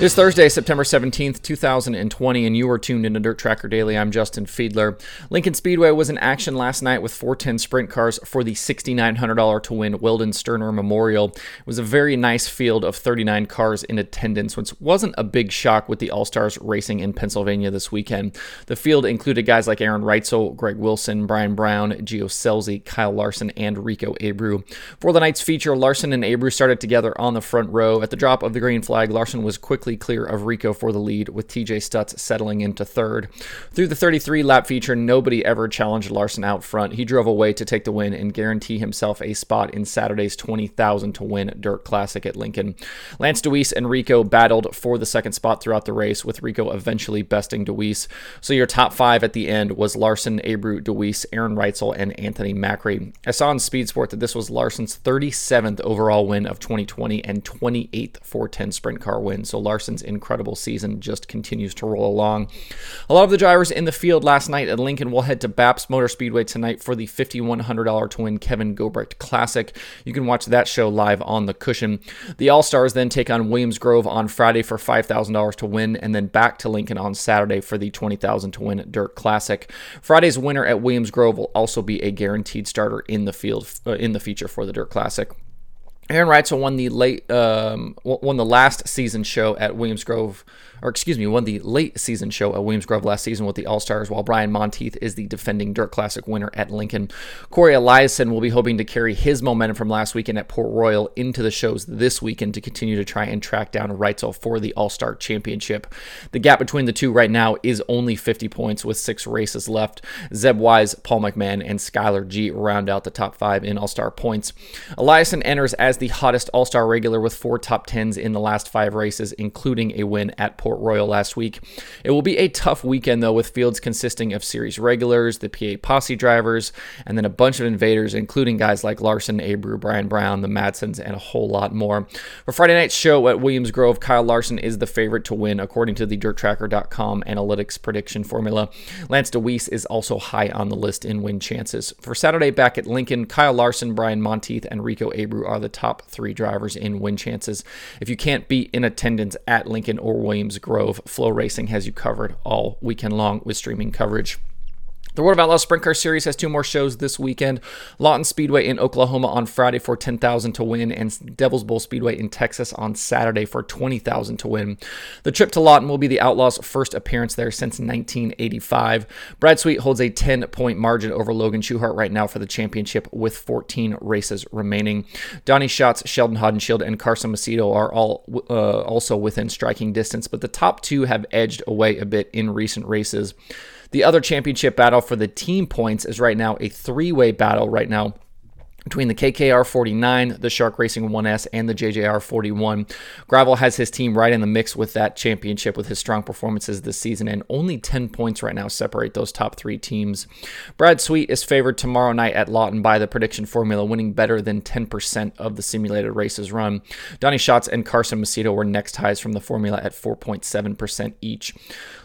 It is Thursday, September 17th, 2020, and you are tuned into Dirt Tracker Daily. I'm Justin Fiedler. Lincoln Speedway was in action last night with 410 sprint cars for the $6,900 to win Weldon Sterner Memorial. It was a very nice field of 39 cars in attendance, which wasn't a big shock with the All Stars racing in Pennsylvania this weekend. The field included guys like Aaron Reutzel, Greg Wilson, Brian Brown, Gio Scelzi, Kyle Larson, and Rico Abreu. For the night's feature, Larson and Abreu started together on the front row. At the drop of the green flag, Larson was quickly clear of Rico for the lead, with TJ Stutz settling into third. Through the 33 lap feature, nobody ever challenged Larson out front. He drove away to take the win and guarantee himself a spot in Saturday's 20,000 to win Dirt Classic at Lincoln. Lance Dewease and Rico battled for the second spot throughout the race, with Rico eventually besting Dewease. So your top five at the end was Larson, Abreu, Dewease, Aaron Reutzel, and Anthony Macri. I saw in Speed Sport that this was Larson's 37th overall win of 2020 and 28th 410 sprint car win. So Larson Larson's incredible season just continues to roll along. A lot of the drivers in the field last night at Lincoln will head to BAPS Motor Speedway tonight for the $5,100 to win Kevin Gobrecht Classic. You can watch that show live on the cushion. The All Stars then take on Williams Grove on Friday for $5,000 to win, and then back to Lincoln on Saturday for the $20,000 to win Dirt Classic. Friday's winner at Williams Grove will also be a guaranteed starter in the field uh, in the feature for the Dirt Classic. Aaron Reutzel won the late um, won the last season show at Williams Grove or excuse me, won the late season show at Williams Grove last season with the All Stars, while Brian Montieth is the defending Dirt Classic winner at Lincoln. Corey Eliason will be hoping to carry his momentum from last weekend at Port Royal into the shows this weekend to continue to try and track down Reutzel for the All Star Championship. The gap between the two right now is only 50 points with six races left. Zeb Wise, Paul McMahon, and Skylar Gee round out the top five in All Star points. Eliason enters as the hottest All Star regular with four top tens in the last five races, including a win at Port Royal last week. It will be a tough weekend, though, with fields consisting of series regulars, the PA posse drivers, and then a bunch of invaders, including guys like Larson, Abreu, Brian Brown, the Madsens, and a whole lot more. For Friday night's show at Williams Grove, Kyle Larson is the favorite to win, according to the DirtTracker.com analytics prediction formula. Lance Dewease is also high on the list in win chances. For Saturday back at Lincoln, Kyle Larson, Brian Montieth, and Rico Abreu are the top three drivers in win chances. If you can't be in attendance at Lincoln or Williams Grove. FloRacing has you covered all weekend long with streaming coverage. The World of Outlaws Sprint Car Series has two more shows this weekend. Lawton Speedway in Oklahoma on Friday for 10000 to win, and Devil's Bowl Speedway in Texas on Saturday for 20000 to win. The trip to Lawton will be the Outlaws' first appearance there since 1985. Brad Sweet holds a 10 point margin over Logan Schuchart right now for the championship with 14 races remaining. Donny Schatz, Sheldon Haudenschild, and Carson Macedo are all uh, also within striking distance, but the top two have edged away a bit in recent races. The other championship battle for the team points is right now a three way battle right now between the KKR 49, the Shark Racing 1S, and the JJR 41. Gravel has his team right in the mix with that championship with his strong performances this season, and only 10 points right now separate those top three teams. Brad Sweet is favored tomorrow night at Lawton by the prediction formula, winning better than 10% of the simulated races run. Donny Schatz and Carson Macedo were next highs from the formula at 4.7% each.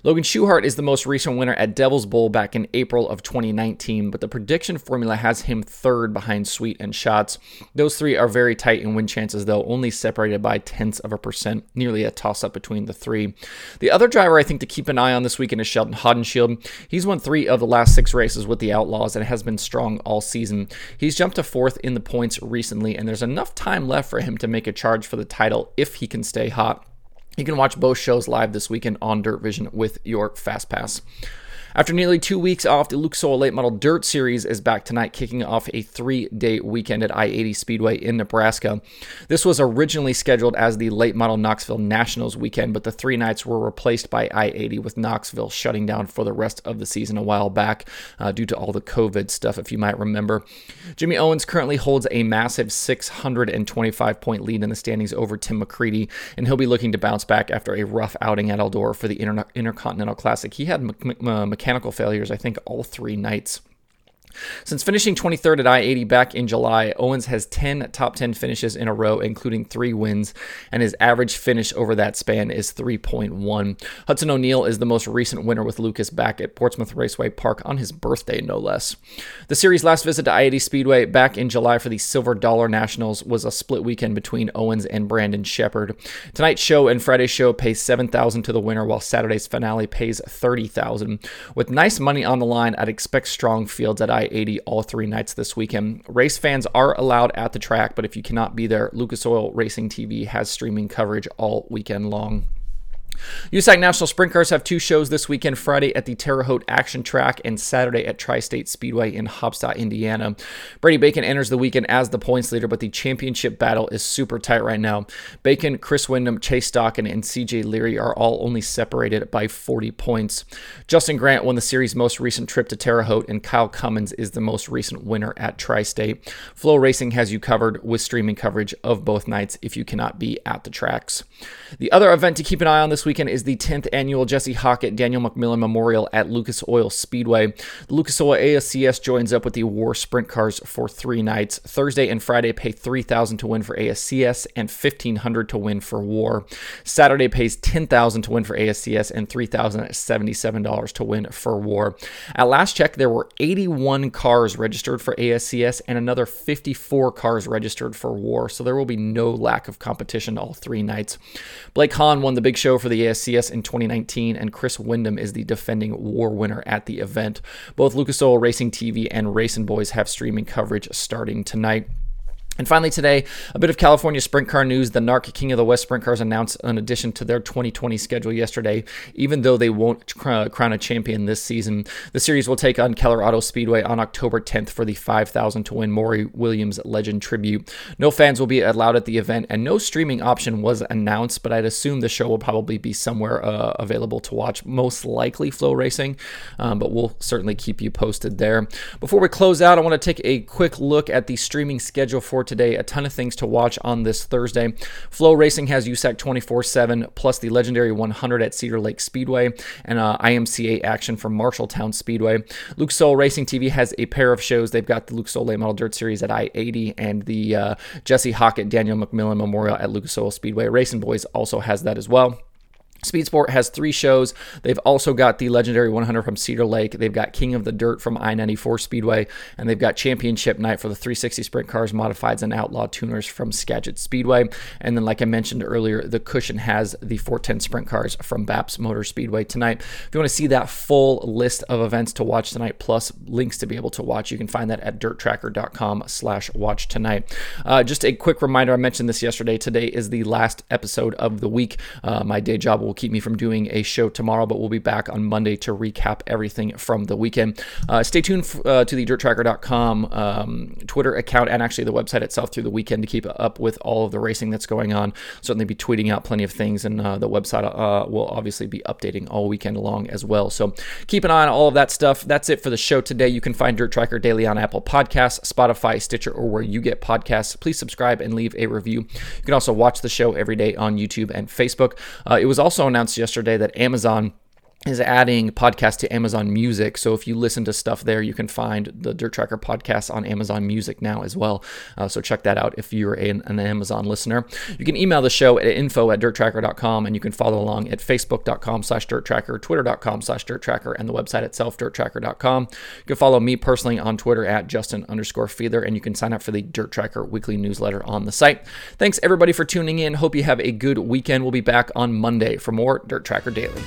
Logan Schuchart is the most recent winner at Devil's Bowl back in April of 2019, but the prediction formula has him third behind Sweet And Schatz. Those three are very tight in win chances, though, only separated by tenths of a percent, nearly a toss up between the three. The other driver I think to keep an eye on this weekend is Sheldon Haudenschild. He's won three of the last six races with the Outlaws and has been strong all season. He's jumped to fourth in the points recently, and there's enough time left for him to make a charge for the title if he can stay hot. You can watch both shows live this weekend on Dirt Vision with your Fast Pass. After nearly two weeks off, the Oil Late Model Dirt Series is back tonight, kicking off a three day weekend at I 80 Speedway in Nebraska. This was originally scheduled as the Late Model Knoxville Nationals weekend, but the three nights were replaced by I 80 with Knoxville shutting down for the rest of the season a while back uh, due to all the COVID stuff, if you might remember. Jimmy Owens currently holds a massive 625 point lead in the standings over Tim McCreadie, and he'll be looking to bounce back after a rough outing at Eldora for the Inter- Intercontinental Classic. He had uh, mechanical failures, I think, all three nights. Since finishing 23rd at I 80 back in July, Owens has 10 top 10 finishes in a row, including three wins, and his average finish over that span is 3.1. Hudson O'Neal is the most recent winner with Lucas back at Portsmouth Raceway Park on his birthday, no less. The series' last visit to I 80 Speedway back in July for the Silver Dollar Nationals was a split weekend between Owens and Brandon Sheppard. Tonight's show and Friday's show pay 7000 to the winner, while Saturday's finale pays 30000 With nice money on the line, I'd expect strong fields at I 80 all three nights this weekend. Race fans are allowed at the track, but if you cannot be there, Lucas Oil Racing TV has streaming coverage all weekend long. USAC National Sprint Cars have two shows this weekend Friday at the Terre Haute Action Track and Saturday at Tri State Speedway in Haubstadt, Indiana. Brady Bacon enters the weekend as the points leader, but the championship battle is super tight right now. Bacon, Chris Windom, Chase Stockon, and CJ Leary are all only separated by 40 points. Justin Grant won the series' most recent trip to Terre Haute, and Kyle Cummins is the most recent winner at Tri State. FloRacing has you covered with streaming coverage of both nights if you cannot be at the tracks. The other event to keep an eye on this weekend is the 10th annual Jesse Hockett Daniel McMillan Memorial at Lucas Oil Speedway. The Lucas Oil ASCS joins up with the War Sprint Cars for three nights. Thursday and Friday pay 3000 to win for ASCS and 1500 to win for War. Saturday pays 10000 to win for ASCS and $3,077 to win for War. At last check, there were 81 cars registered for ASCS and another 54 cars registered for War, so there will be no lack of competition all three nights. Blake Hahn won the big show for the ASCS in 2019, and Chris Windom is the defending war winner at the event. Both Lucas Oil Racing TV and Racing Boys have streaming coverage starting tonight. And finally, today, a bit of California sprint car news. The NARC King of the West sprint cars announced an addition to their 2020 schedule yesterday. Even though they won't crown a champion this season, the series will take on Keller Auto Speedway on October 10th for the 5,000 to win Maury Williams Legend Tribute. No fans will be allowed at the event, and no streaming option was announced, but I'd assume the show will probably be somewhere uh, available to watch, most likely FloRacing, um, but we'll certainly keep you posted there. Before we close out, I want to take a quick look at the streaming schedule for today. A ton of things to watch on this Thursday. FloRacing has USAC 24 7, plus the legendary 100 at Cedar Lake Speedway and uh, IMCA action from Marshalltown Speedway. Lucas Oil Racing TV has a pair of shows. They've got the Lucas Oil Late Model Dirt Series at I 80 and the uh, Jesse Hockett Daniel McMillan Memorial at Lucas Oil Speedway. Racing Boys also has that as well. Speed Sport has three shows. They've also got the legendary 100 from Cedar Lake. They've got King of the Dirt from I 94 Speedway. And they've got Championship Night for the 360 Sprint Cars, Modifieds, and Outlaw Tuners from Skagit Speedway. And then, like I mentioned earlier, the Cushion has the 410 Sprint Cars from BAPS Motor Speedway tonight. If you want to see that full list of events to watch tonight, plus links to be able to watch, you can find that at dirttracker.com slash watch tonight. Uh, just a quick reminder, I mentioned this yesterday. Today is the last episode of the week. Uh, my day job will keep me from doing a show tomorrow, but we'll be back on Monday to recap everything from the weekend. Uh, stay tuned f- uh, to the dirttracker.com um, Twitter account and actually the website itself through the weekend to keep up with all of the racing that's going on. Certainly be tweeting out plenty of things, and uh, the website will obviously be updating all weekend long as well. So keep an eye on all of that stuff. That's it for the show today. You can find Dirt Tracker daily on Apple Podcasts, Spotify, Stitcher, or where you get podcasts. Please subscribe and leave a review. You can also watch the show every day on YouTube and Facebook. Uh, it was also announced yesterday that Amazon is adding podcasts to Amazon Music. So if you listen to stuff there, you can find the Dirt Tracker podcast on Amazon Music now as well. Uh, so check that out if you're an, an, Amazon listener. You can email the show at info at dirttracker.com and you can follow along at facebook.com slash dirttracker, twitter.com slash dirttracker, and the website itself, dirttracker.com. You can follow me personally on Twitter at Justin underscore Fiedler, and you can sign up for the Dirt Tracker weekly newsletter on the site. Thanks everybody for tuning in. Hope you have a good weekend. We'll be back on Monday for more Dirt Tracker Daily.